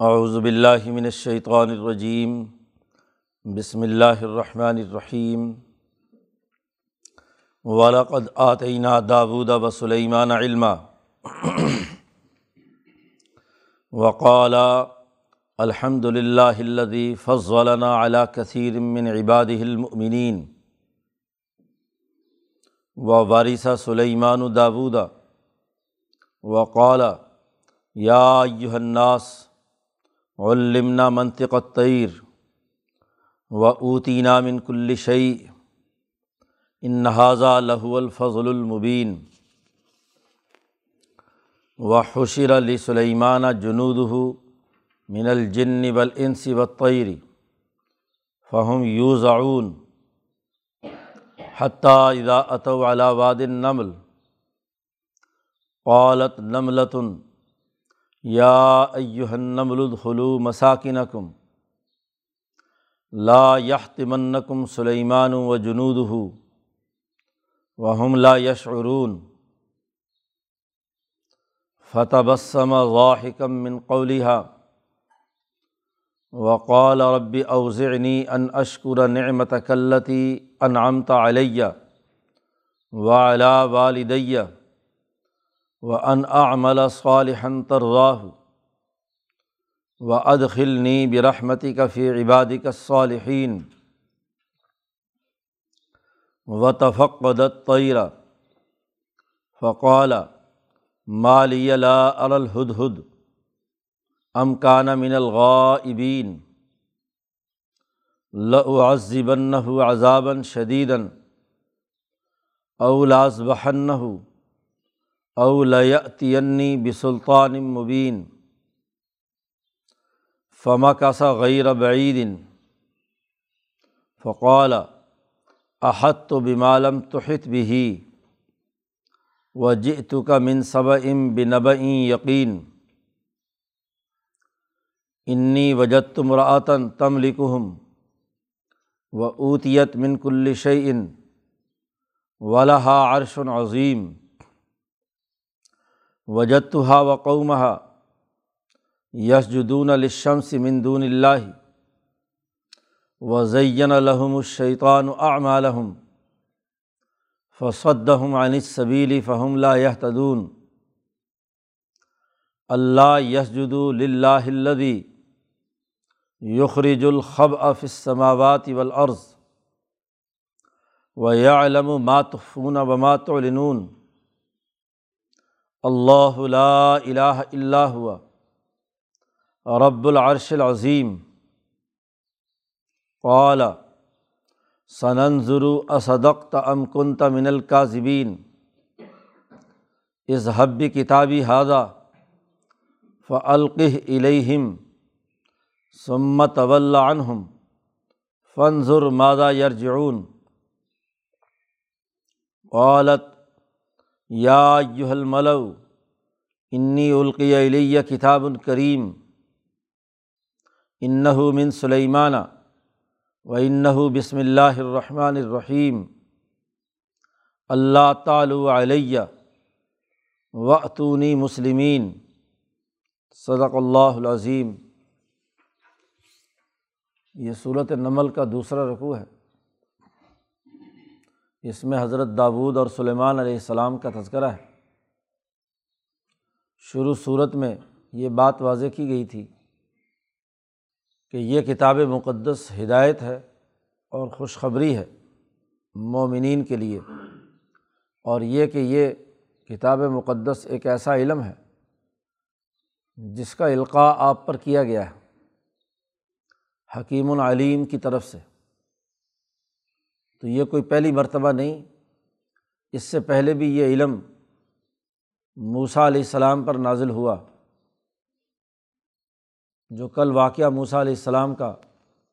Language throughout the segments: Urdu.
اعوذ باللہ من الشیطان الرجیم، بسم اللہ الرحمن الرحیم، ولقد آتینہ داود و سلیمان علما وقال الحمد للہ الذي فضلنا على كثير من عباده المؤمنين و وارث سلیمان داود وقال یا ایہا الناس علمنا منطق الطیر و اوتینا من کل شعی ان لہو الفضل المبین و حشر علی سلیمان جنود من الجن والانس والطیر فہم یوزعون حتیٰ اذا اتوا علی واد النمل قالت نملۃ یا ایہا النمل ادخلوا مساکنکم لا یحتمنکم سلیمان و جنودہ وہم لا یشعرون فتبسم ضاحکم من قولها وقال رب اوزعنی ان اشکر نعمتک التی انعمت علی وعلی والدی و ان اعمل صالحا ترضاہ و ادخلنی برحمتی کا فی عبادی کا صالحین و تفقدت طیرہ فقال مالی لا الہدہد ام کان من الغائبین لعذبنہ عذابا بسلطان مبین فما کاسا غیر بعید فقال احت تو بمالم تحت بھی و جئت کا من صب ام بنب یقین انی وجت مراتن تم لکہم و اوتیت من کل شعین ولہا عرش عظیم وجتحا و قومہ یس جدون الشمس مندون اللہ و زین الحم الشیطان اعمالحم فصدہم عن السبیل فہم لا يهتدون اللہ یسجد للہ الذی یخرج الخب فی السماوات والارض و یعلم ما تخفون وما تعلنون اللہ لا الہ الا ہوا، رب العرش العظیم۔ قال ثننظر اصدقت ام کنت من الکاذبین۔ اذهب کتابی هذا فالقه الیہم ثم طول عنہم فانظر ماذا یرجعون۔ قالت یا ایہا الملو انی القی الیہ کتاب کریم انّہ اس میں حضرت داود اور سلیمان علیہ السلام کا تذکرہ ہے۔ شروع صورت میں یہ بات واضح کی گئی تھی کہ یہ کتاب مقدس ہدایت ہے اور خوشخبری ہے مومنین کے لیے، اور یہ کہ یہ کتاب مقدس ایک ایسا علم ہے جس کا القاع آپ پر کیا گیا ہے۔ حکیم العلیم کی طرف سے۔ تو یہ کوئی پہلی مرتبہ نہیں۔ اس سے پہلے بھی یہ علم موسا علیہ السلام پر نازل ہوا۔ جو کل واقعہ موسا علیہ السلام کا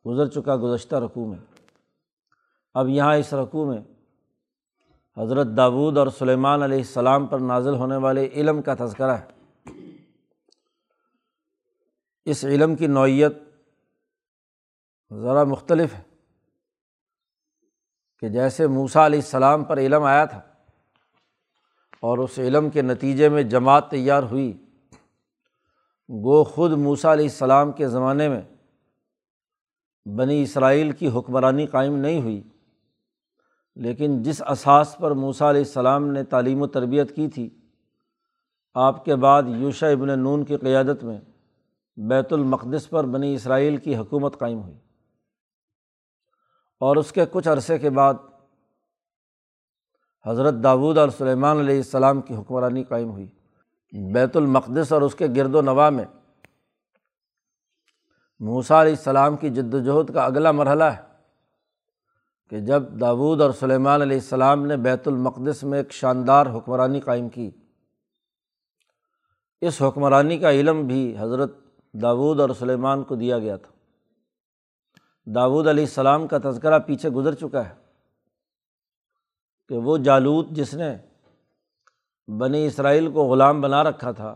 گزر چکا گزشتہ رقوع میں۔ اب یہاں اس رقوع میں حضرت داود اور سلیمان علیہ السلام پر نازل ہونے والے علم کا تذکرہ ہے۔ اس علم کی نوعیت ذرا مختلف ہے۔ کہ جیسے موسا علیہ السلام پر علم آیا تھا اور اس علم کے نتیجے میں جماعت تیار ہوئی گو خود موسا علیہ السلام کے زمانے میں بنی اسرائیل کی حکمرانی قائم نہیں ہوئی، لیکن جس اساس پر موسا علیہ السلام نے تعلیم و تربیت کی تھی، آپ کے بعد یوشا ابن نون کی قیادت میں بیت المقدس پر بنی اسرائیل کی حکومت قائم ہوئی۔ اور اس کے کچھ عرصے کے بعد حضرت داود اور سلیمان علیہ السلام کی حکمرانی قائم ہوئی۔ بیت المقدس اور اس کے گرد و نواح میں موسا علیہ السلام کی جد وجہد کا اگلا مرحلہ ہے کہ جب داود اور سلیمان علیہ السلام نے بیت المقدس میں ایک شاندار حکمرانی قائم کی۔ اس حکمرانی کا علم بھی حضرت داود اور سلیمان کو دیا گیا تھا۔ داود علیہ السلام کا تذکرہ پیچھے گزر چکا ہے کہ وہ جالود جس نے بنی اسرائیل کو غلام بنا رکھا تھا،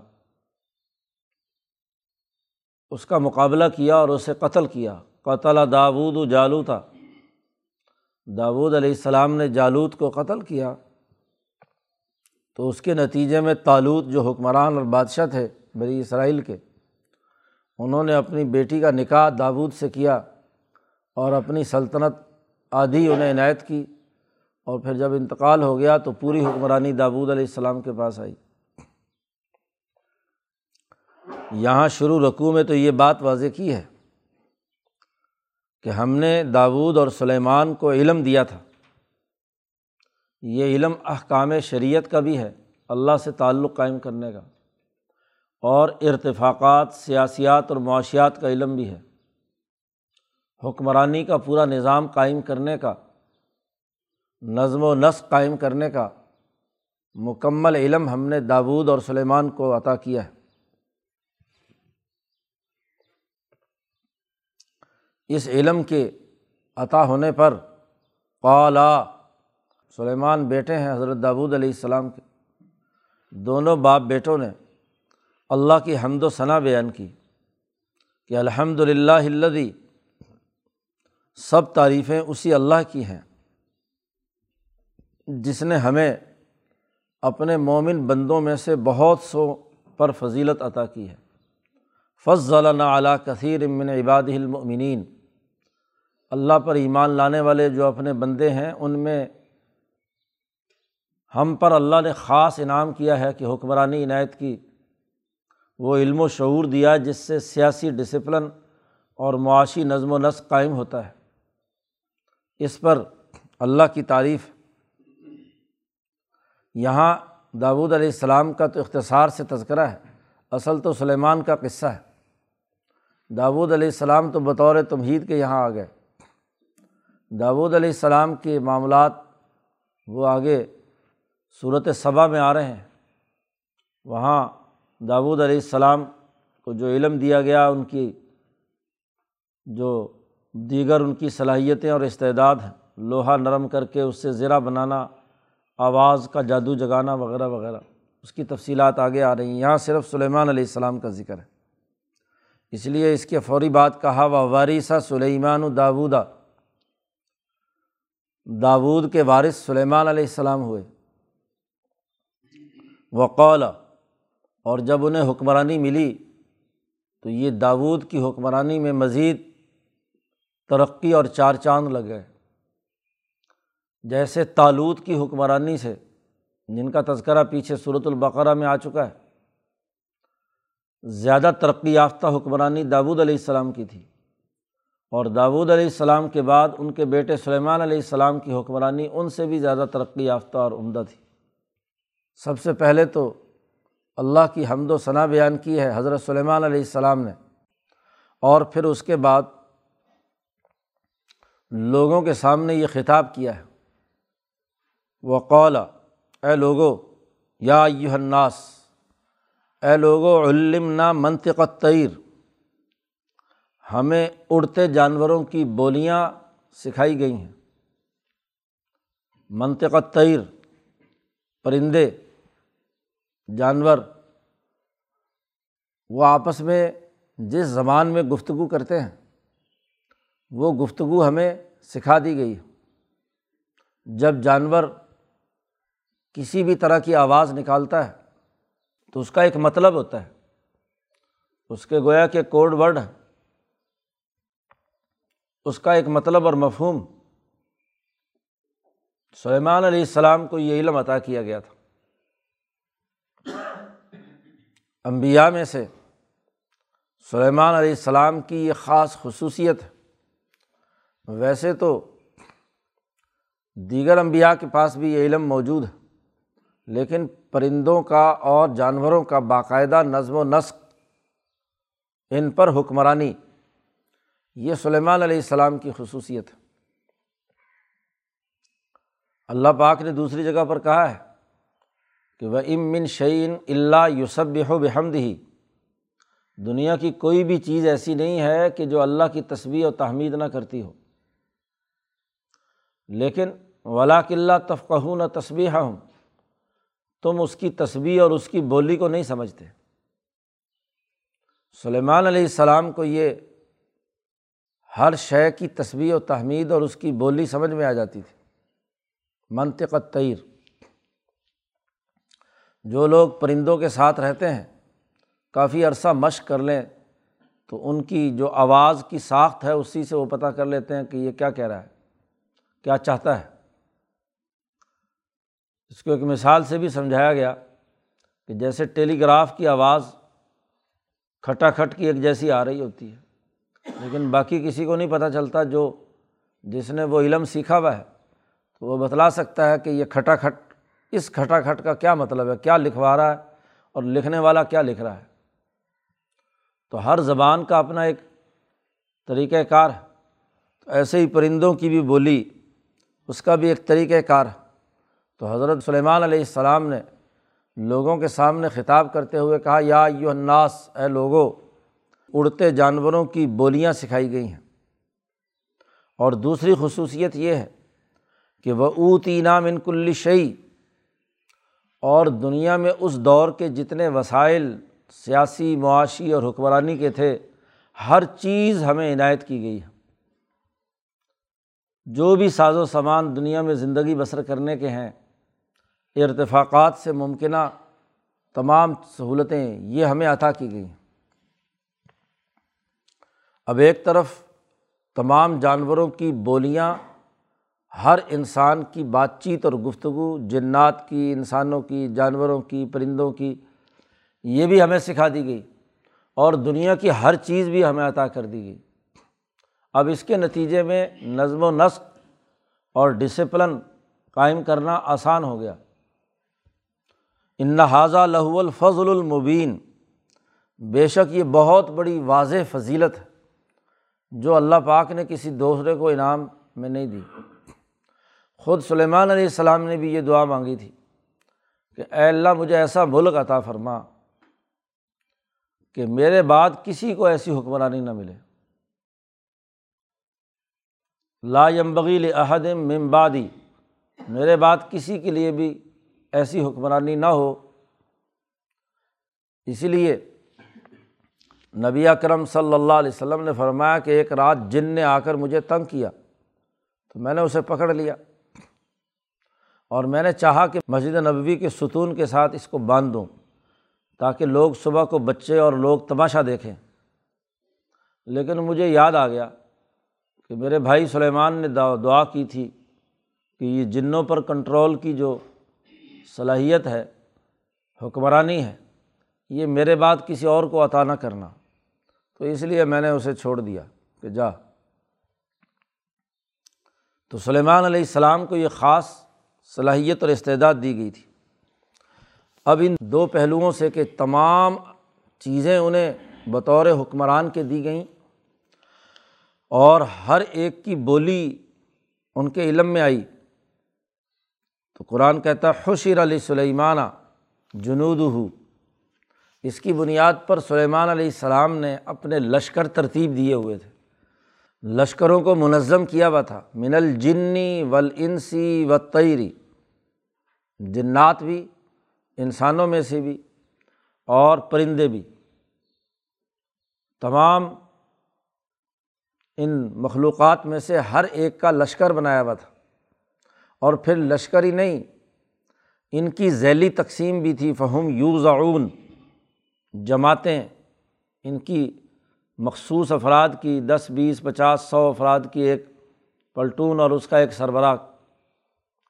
اس کا مقابلہ کیا اور اسے قتل کیا۔ قتل داود و جالو تھا داود علیہ السلام نے جالود کو قتل کیا تو اس کے نتیجے میں تالود جو حکمران اور بادشاہ تھے بری اسرائیل کے، انہوں نے اپنی بیٹی کا نکاح داود سے کیا۔ اور اپنی سلطنت آدھی انہیں عنایت کی اور پھر جب انتقال ہو گیا تو پوری حکمرانی داود علیہ السلام کے پاس آئی۔ یہاں شروع رقوع میں تو یہ بات واضح کی ہے کہ ہم نے داود اور سلیمان کو علم دیا تھا۔ یہ علم احکام شریعت کا بھی ہے، اللہ سے تعلق قائم کرنے کا۔ اور ارتفاقات، سیاسیات اور معاشیات کا علم بھی ہے۔ حکمرانی کا پورا نظام قائم کرنے کا، نظم و نسق قائم کرنے کا مکمل علم ہم نے داود اور سلیمان کو عطا کیا ہے۔ اس علم کے عطا ہونے پر قالا سلیمان بیٹے ہیں حضرت داود علیہ السلام کے۔ دونوں باپ بیٹوں نے اللہ کی حمد و ثناء بیان کی کہ الحمد للہ الدی سب تعریفیں اسی اللہ کی ہیں۔ جس نے ہمیں اپنے مومن بندوں میں سے بہت سو پر فضیلت عطا کی ہے۔ فض علیٰ کثیر امن عباد المنین اللہ پر ایمان لانے والے جو اپنے بندے ہیں، ان میں ہم پر اللہ نے خاص انعام کیا ہے کہ حکمرانی عنایت کی۔ وہ علم و شعور دیا جس سے سیاسی ڈسپلن اور معاشی نظم و نسق قائم ہوتا ہے۔ اس پر اللہ کی تعریف۔ یہاں داود علیہ السلام کا تو اختصار سے تذکرہ ہے، اصل تو سلیمان کا قصہ ہے۔ داود علیہ السلام تو بطور تمہید کے یہاں آ گئے۔ داود علیہ السلام کے معاملات وہ آگے صورت صبا میں آ رہے ہیں۔ وہاں داود علیہ السلام کو جو علم دیا گیا، ان کی جو دیگر ان کی صلاحیتیں اور استعداد ہیں۔ لوہا نرم کر کے اس سے زرہ بنانا، آواز کا جادو جگانا وغیرہ وغیرہ۔ اس کی تفصیلات آگے آ رہی ہیں۔ یہاں صرف سلیمان علیہ السلام کا ذکر ہے۔ اس لیے اس کے فوری بات کہا، و وارثہ سلیمان و داودا داود کے وارث سلیمان علیہ السلام ہوئے۔ وقول اور جب انہیں حکمرانی ملی تو یہ داود کی حکمرانی میں مزید ترقی اور چار چاند لگ گئے جیسے تالود کی حکمرانی سے، جن کا تذکرہ پیچھے صورت البقرہ میں آ چکا ہے۔ زیادہ ترقی یافتہ حکمرانی داود علیہ السلام کی تھی۔ اور داود علیہ السلام کے بعد ان کے بیٹے سلیمان علیہ السلام کی حکمرانی ان سے بھی زیادہ ترقی یافتہ اور عمدہ تھی۔ سب سے پہلے تو اللہ کی حمد و ثناء بیان کی ہے حضرت سلیمان علیہ السلام نے۔ اور پھر اس کے بعد لوگوں کے سامنے یہ خطاب کیا ہے۔ وہ قول اے لوگو، یا الناس، اے لوگو علم نا منطقت تعیر ہمیں اڑتے جانوروں کی بولیاں سکھائی گئی ہیں۔ منطقت تعیر پرندے، جانور۔ وہ آپس میں جس زبان میں گفتگو کرتے ہیں، وہ گفتگو ہمیں سکھا دی گئی۔ جب جانور کسی بھی طرح کی آواز نکالتا ہے تو اس کا ایک مطلب ہوتا ہے۔ اس کے گویا کے کوڈ ورڈ ہے۔ اس کا ایک مطلب اور مفہوم۔ سلیمان علیہ السلام کو یہ علم عطا کیا گیا تھا۔ امبیا میں سے سلیمان علیہ السلام کی یہ خاص خصوصیت ہے۔ ویسے تو دیگر انبیاء کے پاس بھی یہ علم موجود ہے، لیکن پرندوں کا اور جانوروں کا باقاعدہ نظم و نسق ان پر حکمرانی، یہ سلیمان علیہ السلام کی خصوصیت ہے۔ اللہ پاک نے دوسری جگہ پر کہا ہے کہ وہ امن شعین اللہ یوسب و بحمد ہی دنیا کی کوئی بھی چیز ایسی نہیں ہے کہ جو اللہ کی تصویر و تحمید نہ کرتی ہو۔ لیکن ولا قلّہ تفقہ نہ تصویر ہوں تم اس کی تصویر اور اس کی بولی کو نہیں سمجھتے۔ سلیمان علیہ السلام کو یہ ہر شے کی تصویر و تحمید اور اس کی بولی سمجھ میں آ جاتی تھی۔ منطق تیر جو لوگ پرندوں کے ساتھ رہتے ہیں، کافی عرصہ مشق کر لیں، تو ان کی جو آواز کی ساخت ہے، اسی سے وہ پتہ کر لیتے ہیں کہ یہ کیا کہہ رہا ہے۔ کیا چاہتا ہے؟ اس کو ایک مثال سے بھی سمجھایا گیا کہ جیسے ٹیلی گراف کی آواز کھٹا کھٹ کی ایک جیسی آ رہی ہوتی ہے، لیکن باقی کسی کو نہیں پتہ چلتا جو جس نے وہ علم سیکھا ہوا ہے، تو وہ بتلا سکتا ہے کہ یہ کھٹا کھٹ، اس کھٹا کھٹ کا کیا مطلب ہے؟ کیا لکھوا رہا ہے؟ اور لکھنے والا کیا لکھ رہا ہے؟ تو ہر زبان کا اپنا ایک طریقۂ کار ہے۔ تو ایسے ہی پرندوں کی بھی بولی اس کا بھی ایک طریقۂ کار۔ ہے تو حضرت سلیمان علیہ السلام نے لوگوں کے سامنے خطاب کرتے ہوئے کہا، یا یو الناس، اے لوگو، اڑتے جانوروں کی بولیاں سکھائی گئی ہیں۔ اور دوسری خصوصیت یہ ہے کہ وہ اوتی نام انکل شعی اور دنیا میں اس دور کے جتنے وسائل سیاسی، معاشی اور حکمرانی کے تھے، ہر چیز ہمیں عنایت کی گئی ہے۔ جو بھی ساز و سامان دنیا میں زندگی بسر کرنے کے ہیں، ارتفاقات سے ممکنہ تمام سہولتیں، یہ ہمیں عطا کی گئی۔ ہیں اب ایک طرف تمام جانوروں کی بولیاں، ہر انسان کی بات چیت اور گفتگو، جنات کی، انسانوں کی، جانوروں کی، پرندوں کی، یہ بھی ہمیں سکھا دی گئی اور دنیا کی ہر چیز بھی ہمیں عطا کر دی گئی۔ اب اس کے نتیجے میں نظم و نسق اور ڈسپلن قائم کرنا آسان ہو گیا۔ ان حاضہ لہو الفضل المبین۔ بے شک یہ بہت بڑی واضح فضیلت ہے جو اللہ پاک نے کسی دوسرے کو انعام میں نہیں دی۔ خود سلیمان علیہ السلام نے بھی یہ دعا مانگی تھی کہ اے اللہ مجھے ایسا ملک عطا فرما کہ میرے بعد کسی کو ایسی حکمرانی نہ ملے۔ لا یمبغیل عہد ممبادی میرے بعد کسی کے لیے بھی ایسی حکمرانی نہ ہو۔ اسی لیے نبی اکرم صلی اللہ علیہ وسلم نے فرمایا کہ ایک رات جن نے آ کر مجھے تنگ کیا، تو میں نے اسے پکڑ لیا۔ اور میں نے چاہا کہ مسجد نبوی کے ستون کے ساتھ اس کو باندھ دوں، تاکہ لوگ صبح کو بچے اور لوگ تماشا دیکھیں۔ لیکن مجھے یاد آ گیا کہ میرے بھائی سلیمان نے دعا کی تھی کہ یہ جنوں پر کنٹرول کی جو صلاحیت ہے، حکمرانی ہے، یہ میرے بعد کسی اور کو عطا نہ کرنا۔ تو اس لیے میں نے اسے چھوڑ دیا کہ جا۔ تو سلیمان علیہ السلام کو یہ خاص صلاحیت اور استعداد دی گئی تھی۔ اب ان دو پہلوؤں سے کہ تمام چیزیں انہیں بطور حکمران کے دی گئیں۔ اور ہر ایک کی بولی ان کے علم میں آئی۔ تو قرآن کہتا ہے خوشیر علیہ سلیمانہ جنود ہو اس کی بنیاد پر سلیمان علیہ السلام نے اپنے لشکر ترتیب دیے ہوئے تھے۔ لشکروں کو منظم کیا ہوا تھا۔ من الجنی ولعنسی و تعری جنات بھی، انسانوں میں سے بھی اور پرندے بھی۔ تمام ان مخلوقات میں سے ہر ایک کا لشکر بنایا ہوا تھا۔ اور پھر لشکر ہی نہیں، ان کی ذیلی تقسیم بھی تھی۔ فہم یوزعون، جماعتیں ان کی مخصوص افراد کی، دس، بیس، پچاس، سو افراد کی ایک پلٹون اور اس کا ایک سربراہ،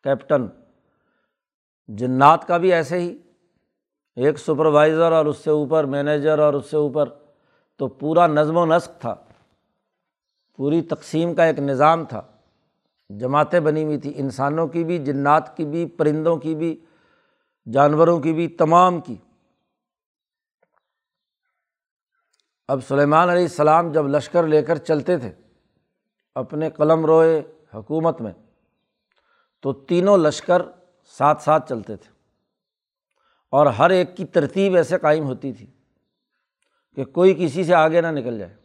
کیپٹن۔ جنات کا بھی ایسے ہی۔ ایک سپروائزر اور اس سے اوپر، مینیجر اور اس سے اوپر، تو پورا نظم و نسق تھا۔ پوری تقسیم کا ایک نظام تھا۔ جماعتیں بنی ہوئی تھیں، انسانوں کی بھی، جنات کی بھی، پرندوں کی بھی، جانوروں کی بھی، تمام کی۔ اب سلیمان علیہ السلام جب لشکر لے کر چلتے تھے اپنے قلم روئے حکومت میں، تو تینوں لشکر ساتھ ساتھ چلتے تھے۔ اور ہر ایک کی ترتیب ایسے قائم ہوتی تھی کہ کوئی کسی سے آگے نہ نکل جائے۔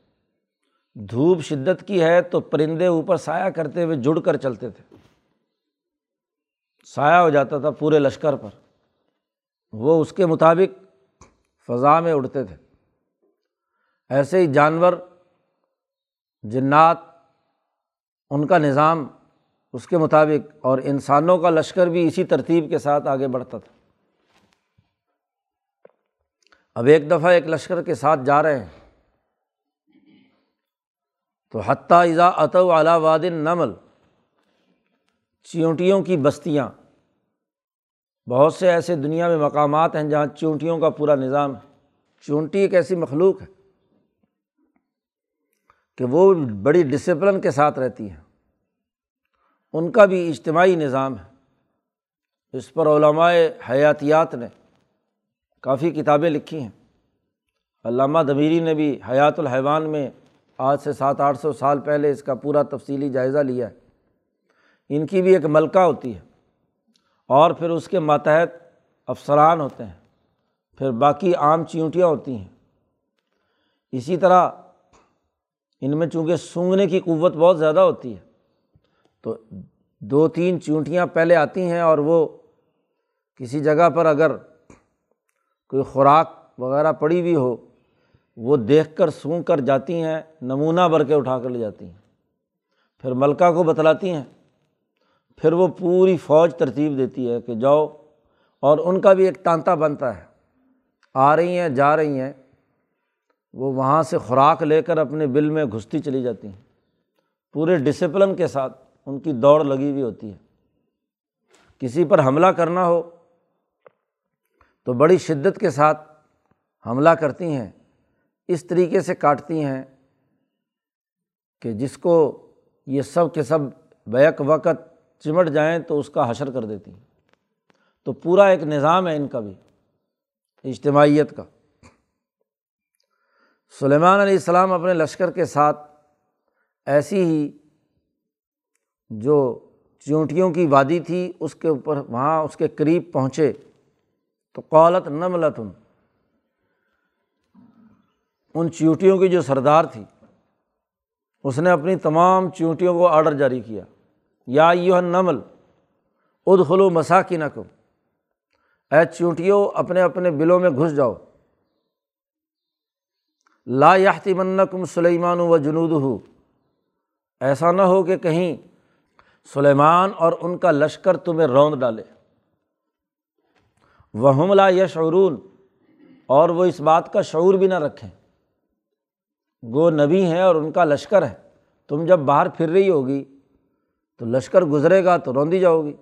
دھوپ شدت کی ہے تو پرندے اوپر سایہ کرتے ہوئے جڑ کر چلتے تھے۔ سایہ ہو جاتا تھا پورے لشکر پر۔ وہ اس کے مطابق فضا میں اڑتے تھے۔ ایسے ہی جانور، جنات، ان کا نظام اس کے مطابق اور انسانوں کا لشکر بھی اسی ترتیب کے ساتھ آگے بڑھتا تھا۔ اب ایک دفعہ ایک لشکر کے ساتھ جا رہے ہیں۔ تو حتیٰ اضا اتو اعلیٰ وادن نمل چیونٹیوں کی بستیاں۔ بہت سے ایسے دنیا میں مقامات ہیں جہاں چونٹیوں کا پورا نظام ہے۔ چونٹی ایک ایسی مخلوق ہے کہ وہ بڑی ڈسپلن کے ساتھ رہتی ہیں۔ ان کا بھی اجتماعی نظام ہے۔ اس پر علماء حیاتیات نے کافی کتابیں لکھی ہیں۔ علامہ دمیری نے بھی حیات الحیوان میں آج سے سات آٹھ سو سال پہلے اس کا پورا تفصیلی جائزہ لیا ہے۔ ان کی بھی ایک ملکہ ہوتی ہے۔ اور پھر اس کے ماتحت افسران ہوتے ہیں۔ پھر باقی عام چیونٹیاں ہوتی ہیں۔ اسی طرح ان میں چونکہ سونگنے کی قوت بہت زیادہ ہوتی ہے، تو دو تین چونٹیاں پہلے آتی ہیں اور وہ کسی جگہ پر اگر کوئی خوراک وغیرہ پڑی ہوئی ہو وہ دیکھ کر سونگ کر جاتی ہیں، نمونہ بھر کے اٹھا کر لے جاتی ہیں۔ پھر ملکہ کو بتلاتی ہیں۔ پھر وہ پوری فوج ترتیب دیتی ہے کہ جاؤ۔ اور ان کا بھی ایک تانتا بنتا ہے۔ آ رہی ہیں، جا رہی ہیں۔ وہ وہاں سے خوراک لے کر اپنے بل میں گھستی چلی جاتی ہیں۔ پورے ڈسپلن کے ساتھ ان کی دوڑ لگی ہوئی ہوتی ہے۔ کسی پر حملہ کرنا ہو تو بڑی شدت کے ساتھ حملہ کرتی ہیں۔ اس طریقے سے کاٹتی ہیں کہ جس کو یہ سب کے سب بیک وقت چمٹ جائیں تو اس کا حشر کر دیتی ہیں۔ تو پورا ایک نظام ہے ان کا بھی، اجتماعیت کا۔ سلیمان علیہ السلام اپنے لشکر کے ساتھ ایسی ہی جو چونٹیوں کی وادی تھی، اس کے اوپر وہاں اس کے قریب پہنچے۔ تو قولت نملتن ان چیونٹیوں کی جو سردار تھی، اس نے اپنی تمام چیونٹیوں کو آڈر جاری کیا۔ یا یو نمل ادخلو مساکی نقم اے چونٹیوں اپنے اپنے بلوں میں گھس جاؤ۔ لا یاحتی منکم سلیمان و جنود ہو ایسا نہ ہو کہ کہیں سلیمان اور ان کا لشکر تمہیں روند ڈالے۔ وہ لا یشعرون، اور وہ اس بات کا شعور بھی نہ رکھیں۔ گو نبی ہیں اور ان کا لشکر ہے۔ تم جب باہر پھر رہی ہوگی تو لشکر گزرے گا تو روندی جاؤ گی۔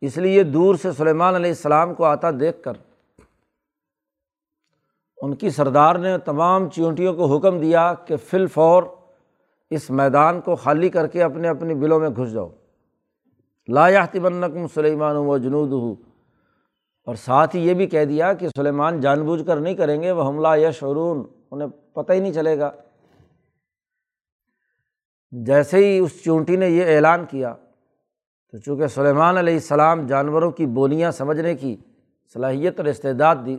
اس لیے دور سے سلیمان علیہ السلام کو آتا دیکھ کر۔ ان کی سردار نے تمام چونٹیوں کو حکم دیا کہ فل فور اس میدان کو خالی کر کے اپنے اپنی بلوں میں گھس جاؤ۔ لا بنکم سلیمان و جنود ہو اور ساتھ ہی یہ بھی کہہ دیا کہ سلیمان جان بوجھ کر نہیں کریں گے۔ وہ حملہ یا شعرون انہیں پتہ ہی نہیں چلے گا۔ جیسے ہی اس چونٹی نے یہ اعلان کیا تو چونکہ سلیمان علیہ السلام جانوروں کی بولیاں سمجھنے کی صلاحیت اور استعداد دی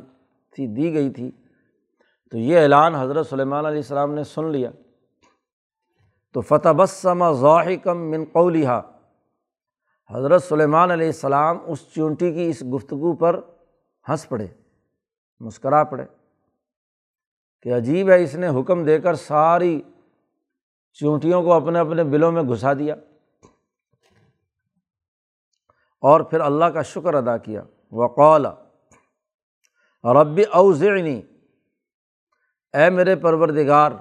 تھی، دی گئی تھی، تو یہ اعلان حضرت سلیمان علیہ السلام نے سن لیا۔ تو فتح بسم ذاہم من قولیہ حضرت سلیمان علیہ السلام اس چونٹی کی اس گفتگو پر ہنس پڑے، مسکرا پڑے۔ کہ عجیب ہے اس نے حکم دے کر ساری چونٹیوں کو اپنے اپنے بلوں میں گھسا دیا اور پھر اللہ کا شکر ادا کیا۔ وقول رب اوزعنی، اے میرے پروردگار،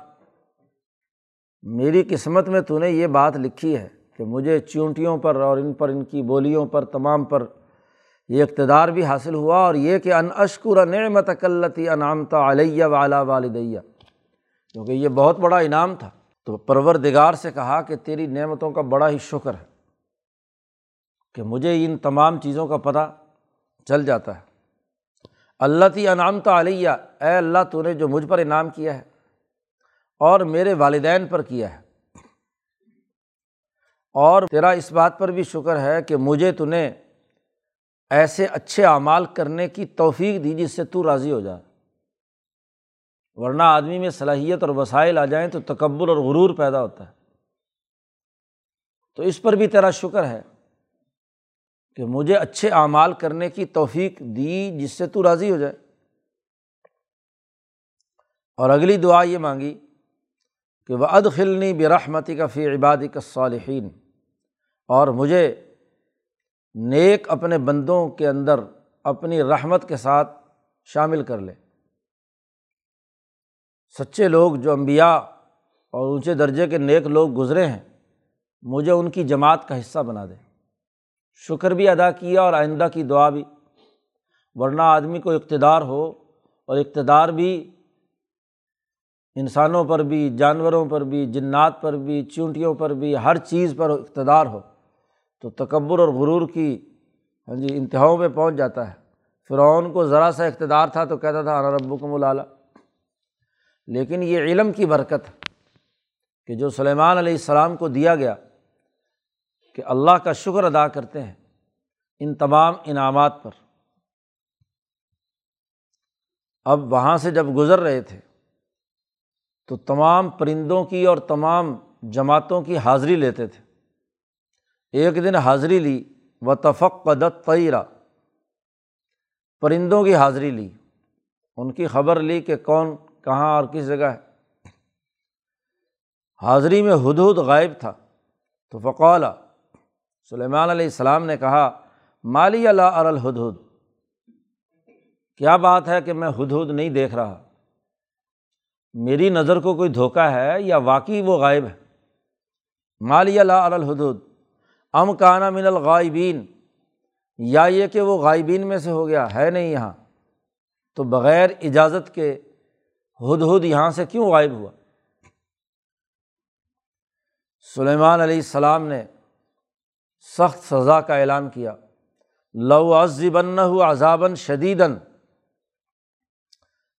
میری قسمت میں تو نے یہ بات لکھی ہے کہ مجھے چونٹیوں پر اور ان پر ان کی بولیوں پر، تمام پر یہ اقتدار بھی حاصل ہوا اور یہ کہ ان اشکر نعمت کلتی انعامتا علیہ والا والدیہ، کیونکہ یہ بہت بڑا انعام تھا۔ تو پروردگار سے کہا کہ تیری نعمتوں کا بڑا ہی شکر ہے کہ مجھے ان تمام چیزوں کا پتہ چل جاتا ہے۔ اللہ تی انعامتا علیہ، اے اللہ تو نے جو مجھ پر انعام کیا ہے اور میرے والدین پر کیا ہے۔ اور تیرا اس بات پر بھی شکر ہے کہ مجھے تو نے ایسے اچھے اعمال کرنے کی توفیق دی جس سے تو راضی ہو جائے ورنہ آدمی میں صلاحیت اور وسائل آ جائیں تو تکبر اور غرور پیدا ہوتا ہے۔ تو اس پر بھی تیرا شکر ہے کہ مجھے اچھے اعمال کرنے کی توفیق دی جس سے تو راضی ہو جائے۔ اور اگلی دعا یہ مانگی کہ وہ ادخلنی برحمتی کا فی عبادی کا صالحین اور مجھے نیک اپنے بندوں کے اندر اپنی رحمت کے ساتھ شامل کر لے۔ سچے لوگ جو امبیا اور اونچے درجے کے نیک لوگ گزرے ہیں، مجھے ان کی جماعت کا حصہ بنا دے۔ شکر بھی ادا کیا اور آئندہ کی دعا بھی۔ ورنہ آدمی کو اقتدار ہو اور اقتدار بھی انسانوں پر بھی، جانوروں پر بھی، جنات پر بھی، چونٹیوں پر بھی، ہر چیز پر اقتدار ہو۔ تو تکبر اور غرور کی ہاں جی انتہاؤں پہ پہنچ جاتا ہے۔ فرعون کو ذرا سا اقتدار تھا تو کہتا تھا رب کو ملالا لیکن یہ علم کی برکت کہ جو سلیمان علیہ السلام کو دیا گیا کہ اللہ کا شکر ادا کرتے ہیں ان تمام انعامات پر۔ اب وہاں سے جب گزر رہے تھے، تو تمام پرندوں کی اور تمام جماعتوں کی حاضری لیتے تھے۔ ایک دن حاضری لی و تفق قدت پرندوں کی حاضری لی۔ ان کی خبر لی کہ کون کہاں اور کس جگہ ہے۔ حاضری میں ہد ہد غائب تھا۔ تو فقولا سلیمان علیہ السلام نے کہا، مالی اللہ الہد کیا بات ہے کہ میں ہد ہد نہیں دیکھ رہا؟ میری نظر کو کوئی دھوکہ ہے یا واقعی وہ غائب ہے؟ مالی اللہ الحدود۔ ام کانا من الغائبین۔ یا یہ کہ وہ غائبین میں سے ہو گیا، ہے نہیں یہاں۔ تو بغیر اجازت کے ہد ہد یہاں سے کیوں غائب ہوا؟ سلیمان علیہ السلام نے سخت سزا کا اعلان کیا۔ لو عزبن عذابً شدیدن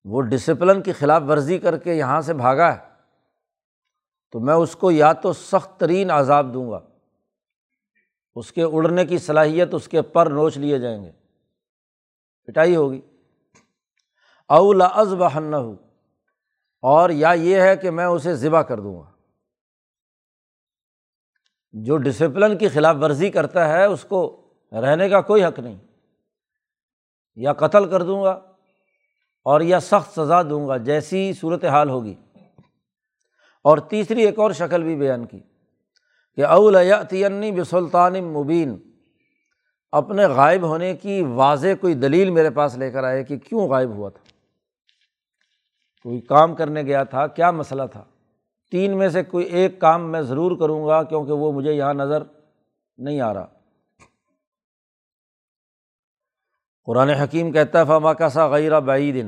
وہ ڈسپلن کی خلاف ورزی کر کے یہاں سے بھاگا ہے۔ تو میں اس کو یا تو سخت ترین عذاب دوں گا۔ اس کے اڑنے کی صلاحیت اس کے پر نوچ لیے جائیں گے۔ پٹائی ہوگی۔ اولا از بہن ہو اور یا یہ ہے کہ میں اسے ذبح کر دوں گا۔ جو ڈسپلن کی خلاف ورزی کرتا ہے، اس کو رہنے کا کوئی حق نہیں۔ یا قتل کر دوں گا، اور یا سخت سزا دوں گا، جیسی صورت حال ہوگی۔ اور تیسری ایک اور شکل بھی بیان کی۔ کہ اولتینی بسلطان مبین۔ اپنے غائب ہونے کی واضح کوئی دلیل میرے پاس لے کر آئے کہ کیوں غائب ہوا تھا؟ کوئی کام کرنے گیا تھا، کیا مسئلہ تھا؟ تین میں سے کوئی ایک کام میں ضرور کروں گا کیونکہ وہ مجھے یہاں نظر نہیں آ رہا۔ قرآن حکیم کہتا ہے، فما کا سا غیر بعید۔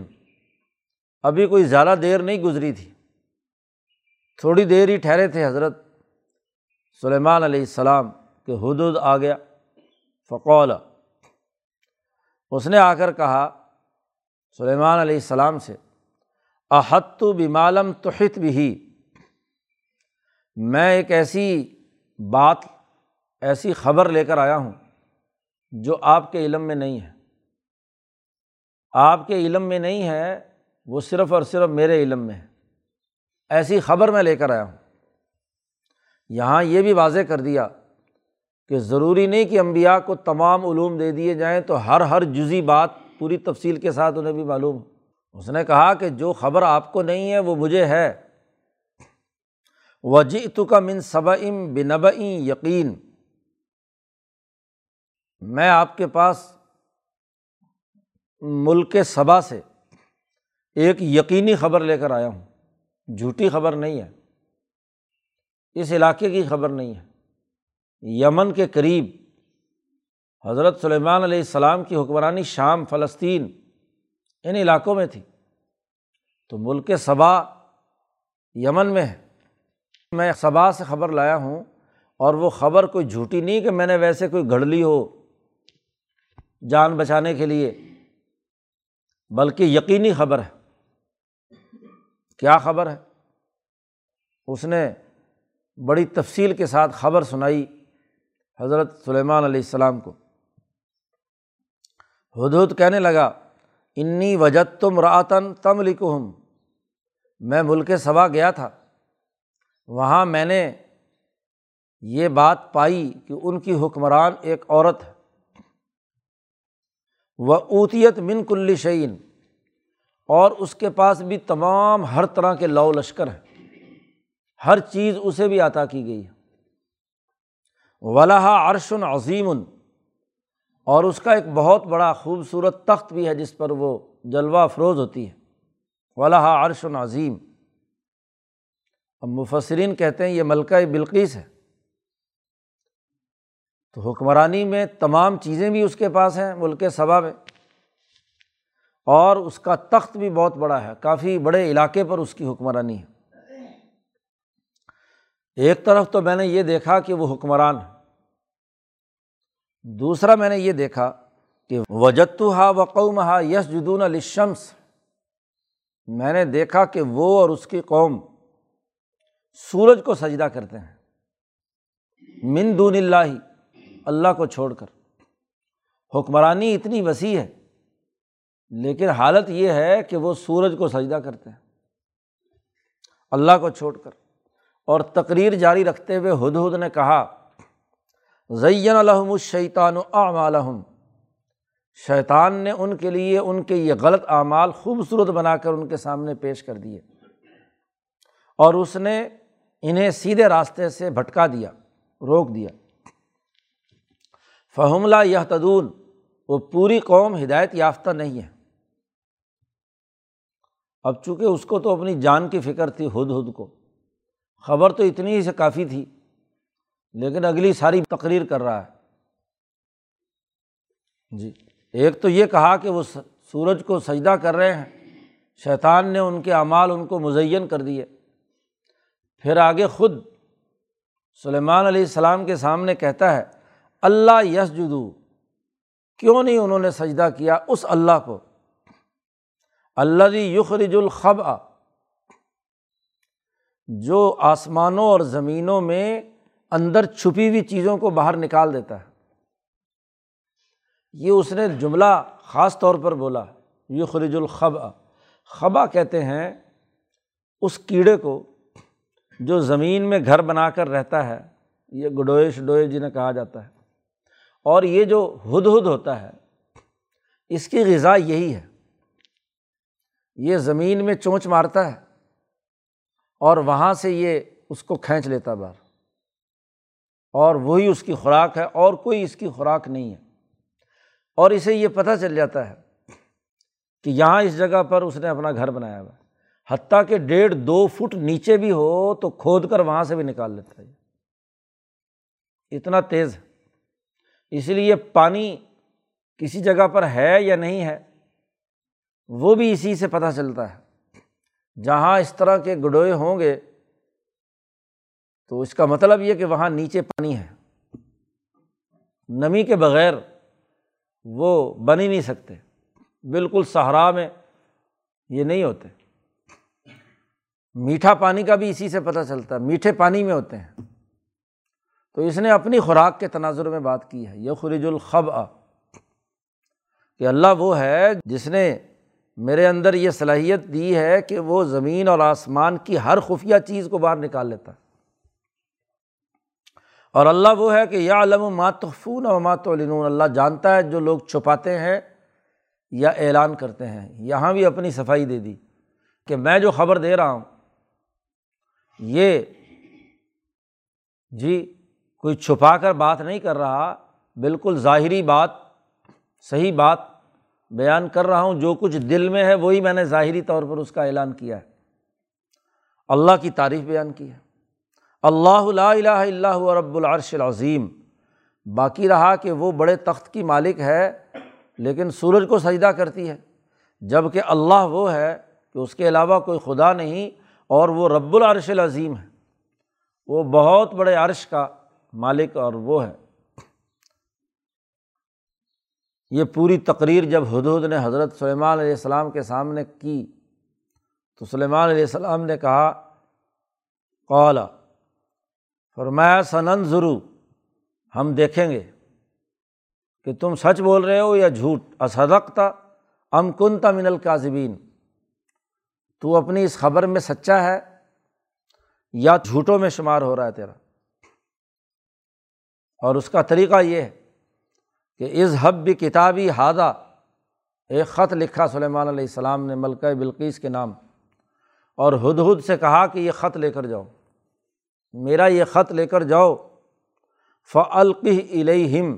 ابھی کوئی زیادہ دیر نہیں گزری تھی۔ تھوڑی دیر ہی ٹھہرے تھے حضرت۔ سلیمان علیہ السلام کہ حدود آ گیا۔ فقول اس نے آ کر کہا، سلیمان علیہ السلام سے احت بمالم توحت بھی میں ایک ایسی بات، ایسی خبر لے کر آیا ہوں جو آپ کے علم میں نہیں ہے۔ آپ کے علم میں نہیں ہے، وہ صرف اور صرف میرے علم میں ہے۔ ایسی خبر میں لے کر آیا ہوں۔ یہاں یہ بھی واضح کر دیا کہ ضروری نہیں کہ امبیا کو تمام علوم دے دیے جائیں تو ہر ہر جزی بات پوری تفصیل کے ساتھ انہیں بھی معلوم ہو۔ اس نے کہا کہ جو خبر آپ کو نہیں ہے وہ مجھے ہے۔ وجی تو کا من صب بنب یقین میں آپ کے پاس ملک صبا سے ایک یقینی خبر لے کر آیا ہوں۔ جھوٹی خبر نہیں ہے۔ اس علاقے کی خبر نہیں ہے۔ یمن کے قریب حضرت سلیمان علیہ السلام کی حکمرانی شام فلسطین ان علاقوں میں تھی۔ تو ملک صبا یمن میں ہے۔ میں صبا سے خبر لایا ہوں اور وہ خبر کوئی جھوٹی نہیں کہ میں نے ویسے کوئی گھڑ لی ہو جان بچانے کے لیے، بلکہ یقینی خبر ہے۔ کیا خبر ہے؟ اس نے بڑی تفصیل کے ساتھ خبر سنائی حضرت سلیمان علیہ السلام کو۔ حدود کہنے لگا، انی وجت تم راتن تم لکھم میں ملک صبا گیا تھا۔ وہاں میں نے یہ بات پائی کہ ان کی حکمران ایک عورت ہے۔ وہ اوتیت من کل شعین اور اس کے پاس بھی تمام ہر طرح کے لو لشکر ہیں۔ ہر چیز اسے بھی عطا کی گئی ہے۔ ولاح عرشن عظیم اور اس کا ایک بہت بڑا خوبصورت تخت بھی ہے جس پر وہ جلوہ افروز ہوتی ہے۔ ولاح عرشن عظیم اب مفسرین کہتے ہیں یہ ملکہ بلقیس ہے۔ تو حکمرانی میں تمام چیزیں بھی اس کے پاس ہیں، ملک صبا میں۔ اور اس کا تخت بھی بہت بڑا ہے، کافی بڑے علاقے پر اس کی حکمرانی ہے۔ ایک طرف تو میں نے یہ دیکھا کہ وہ حکمران ہے دوسرا میں نے یہ دیکھا کہ وجتو ہا وقوم ہا یس جدون الشمس میں نے دیکھا کہ وہ اور اس کی قوم سورج کو سجدہ کرتے ہیں۔ من دون اللہ اللہ کو چھوڑ کر۔ حکمرانی اتنی وسیع ہے، لیکن حالت یہ ہے کہ وہ سورج کو سجدہ کرتے ہیں۔ اللہ کو چھوڑ کر۔ اور تقریر جاری رکھتے ہوئے ہد ہد نے کہا، زین الحم الشیطان و اعمالحم شیطان نے ان کے لیے ان کے یہ غلط اعمال خوبصورت بنا کر ان کے سامنے پیش کر دیے اور اس نے انہیں سیدھے راستے سے بھٹکا دیا، روک دیا۔ فہملہ یہ تدون وہ پوری قوم ہدایت یافتہ نہیں ہے۔ اب چونکہ اس کو تو اپنی جان کی فکر تھی ہد ہد کو خبر تو اتنی ہی سے کافی تھی، لیکن اگلی ساری تقریر کر رہا ہے۔ جی ایک تو یہ کہا کہ وہ سورج کو سجدہ کر رہے ہیں، شیطان نے ان کے اعمال ان کو مزین کر دیے۔ پھر آگے خود سلیمان علیہ السلام کے سامنے کہتا ہے، اللہ یس جدو کیوں نہیں انہوں نے سجدہ کیا اس اللہ کو؟ اللہ یخرج الخب جو آسمانوں اور زمینوں میں اندر چھپی ہوئی چیزوں کو باہر نکال دیتا ہے۔ یہ اس نے جملہ خاص طور پر بولا، یخرج الخب خبا کہتے ہیں اس کیڑے کو جو زمین میں گھر بنا کر رہتا ہے، یہ گڈوئے شڈوئے جنہیں جی کہا جاتا ہے۔ اور یہ جو ہد ہد ہوتا ہے، اس کی غذا یہی ہے۔ یہ زمین میں چونچ مارتا ہے۔ اور وہاں سے یہ اس کو کھینچ لیتا باہر اور وہی اس کی خوراک ہے اور کوئی اس کی خوراک نہیں ہے۔ اور اسے یہ پتہ چل جاتا ہے کہ یہاں اس جگہ پر اس نے اپنا گھر بنایا ہوا ہے۔ حتیٰ کہ ڈیڑھ دو فٹ نیچے بھی ہو تو کھود کر وہاں سے بھی نکال لیتا ہے۔ اتنا تیز ہے۔ اس لیے پانی کسی جگہ پر ہے یا نہیں ہے، وہ بھی اسی سے پتہ چلتا ہے۔ جہاں اس طرح کے گڈوئے ہوں گے، تو اس کا مطلب یہ کہ وہاں نیچے پانی ہے۔ نمی کے بغیر وہ بن ہی نہیں سکتے۔ بالکل صحرا میں یہ نہیں ہوتے۔ میٹھا پانی کا بھی اسی سے پتہ چلتا ہے، میٹھے پانی میں ہوتے ہیں۔ تو اس نے اپنی خوراک کے تناظر میں بات کی ہے۔ یہ خرج الخب آ کہ اللہ وہ ہے جس نے میرے اندر یہ صلاحیت دی ہے کہ وہ زمین اور آسمان کی ہر خفیہ چیز کو باہر نکال لیتا ہے۔ اور اللہ وہ ہے کہ یا علم و ماتفون و مات اللہ جانتا ہے جو لوگ چھپاتے ہیں یا اعلان کرتے ہیں۔ یہاں بھی اپنی صفائی دے دی کہ میں جو خبر دے رہا ہوں، یہ جی کوئی چھپا کر بات نہیں کر رہا، بالکل ظاہری بات، صحیح بات بیان کر رہا ہوں، جو کچھ دل میں ہے، وہی میں نے ظاہری طور پر اس کا اعلان کیا ہے۔ اللہ کی تعریف بیان کی ہے۔ اللہ لا الہ اللہ رب العرش العظیم۔ باقی رہا کہ وہ بڑے تخت کی مالک ہے، لیکن سورج کو سجدہ کرتی ہے۔ جبکہ اللہ وہ ہے کہ اس کے علاوہ کوئی خدا نہیں، اور وہ رب العرش العظیم ہے۔ وہ بہت بڑے عرش کا مالک اور وہ ہے۔ یہ پوری تقریر جب حدود نے حضرت سلیمان علیہ السلام کے سامنے کی، تو سلیمان علیہ السلام نے کہا قالا فرمایا سنن ضرور ہم دیکھیں گے کہ تم سچ بول رہے ہو یا جھوٹ اسدق تھا ام کن من القاظبین تو اپنی اس خبر میں سچا ہے یا جھوٹوں میں شمار ہو رہا ہے تیرا؟ اور اس کا طریقہ یہ ہے کہ از حب کتابی ہادہ ایک خط لکھا سلیمان علیہ السلام نے ملکہ بلقیس کے نام، اور ہد ہد سے کہا کہ یہ خط لے کر جاؤ۔ میرا یہ خط لے کر جاؤ۔ فعلقی الہم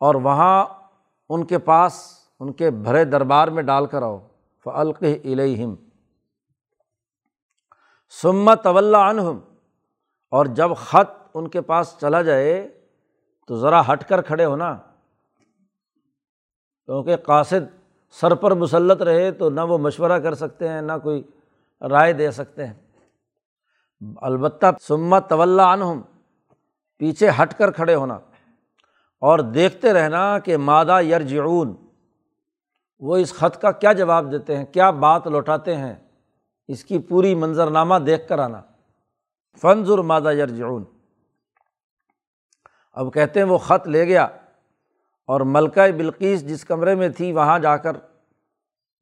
اور وہاں ان کے پاس ان کے بھرے دربار میں ڈال کر آؤ۔ فعلق الہم سمت طول عنہم اور جب خط ان کے پاس چلا جائے تو ذرا ہٹ کر کھڑے ہونا۔ کیونکہ قاصد سر پر مسلط رہے تو نہ وہ مشورہ کر سکتے ہیں، نہ کوئی رائے دے سکتے ہیں۔ البتہ سمت طول عنہم، پیچھے ہٹ کر کھڑے ہونا اور دیکھتے رہنا کہ مادہ یرجعون۔ وہ اس خط کا کیا جواب دیتے ہیں، کیا بات لوٹاتے ہیں۔ اس کی پوری منظرنامہ دیکھ کر آنا۔ فنظر مادہ یرجعون۔ اب کہتے ہیں وہ خط لے گیا۔ اور ملکہ بلقیس جس کمرے میں تھی وہاں جا کر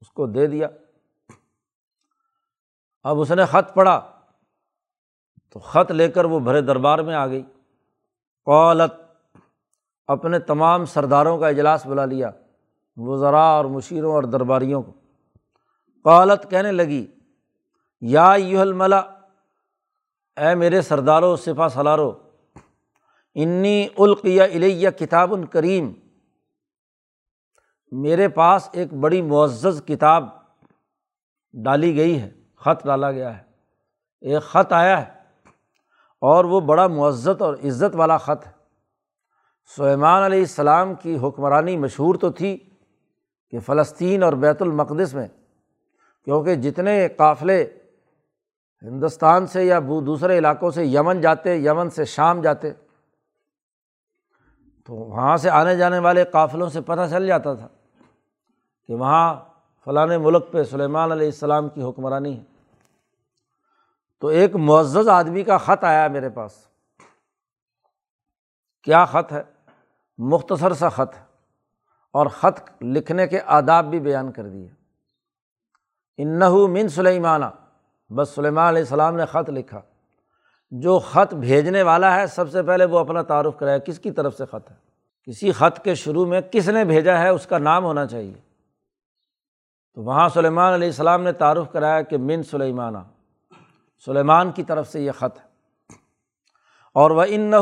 اس کو دے دیا۔ اب اس نے خط پڑھا۔ تو خط لے کر وہ بھرے دربار میں آ گئی۔ قولت اپنے تمام سرداروں کا اجلاس بلا لیا، وزراء اور مشیروں اور درباریوں کو۔ قالت کہنے لگی، یا یو الملا اے میرے سرداروں صفا سلارو انی القیہ الیہ کتاب الکریم میرے پاس ایک بڑی معزز کتاب ڈالی گئی ہے، خط ڈالا گیا ہے۔ ایک خط آیا ہے اور وہ بڑا معزت اور عزت والا خط ہے۔ سلیمان علیہ السلام کی حکمرانی مشہور تو تھی کہ فلسطین اور بیت المقدس میں، کیونکہ جتنے قافلے ہندوستان سے یا دوسرے علاقوں سے یمن جاتے، یمن سے شام جاتے، تو وہاں سے آنے جانے والے قافلوں سے پتہ چل جاتا تھا۔ کہ وہاں فلاں ملک پہ سلیمان علیہ السلام کی حکمرانی ہے۔ تو ایک معزز آدمی کا خط آیا میرے پاس۔ کیا خط ہے؟ مختصر سا خط ہے۔ اور خط لکھنے کے آداب بھی بیان کر دیے۔ انّو من سلیمانہ۔ بس سلیمان علیہ السلام نے خط لکھا۔ جو خط بھیجنے والا ہے، سب سے پہلے وہ اپنا تعارف کرائے، کس کی طرف سے خط ہے؟ کسی خط کے شروع میں کس نے بھیجا ہے، اس کا نام ہونا چاہیے۔ تو وہاں سلیمان علیہ السلام نے تعارف کرایا کہ من سلیمانہ، سلیمان کی طرف سے یہ خط ہے۔ اور وہ ان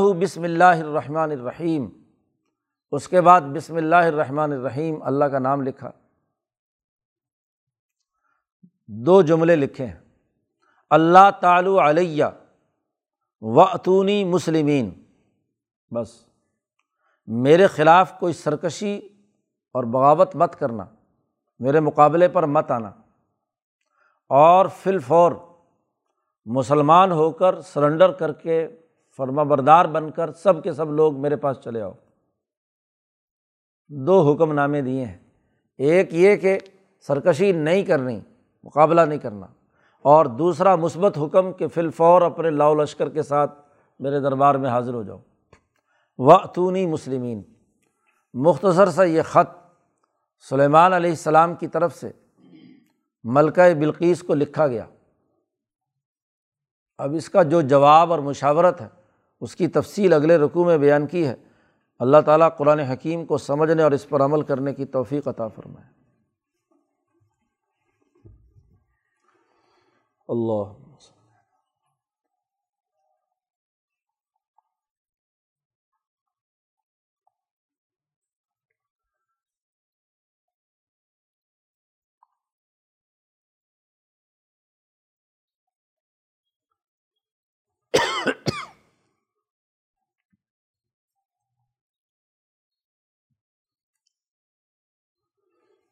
میرے مقابلے پر مت آنا۔ اور فل فور مسلمان ہو کر سرنڈر کر کے فرما بردار بن کر سب کے سب لوگ میرے پاس چلے آؤ۔ دو حکم نامے دیے ہیں۔ ایک یہ کہ سرکشی نہیں کرنی، مقابلہ نہیں کرنا۔ اور دوسرا مثبت حکم کہ فل فور اپنے لاؤ لشکر کے ساتھ میرے دربار میں حاضر ہو جاؤ۔ و مسلمین مختصر سا یہ خط سلیمان علیہ السلام کی طرف سے ملکہ بلقیس کو لکھا گیا۔ اب اس کا جو جواب اور مشاورت ہے، اس کی تفصیل اگلے رقوع میں بیان کی ہے۔ اللہ تعالیٰ قرآن حکیم کو سمجھنے اور اس پر عمل کرنے کی توفیق عطا فرمائے۔ اللہ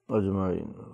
اجمعین۔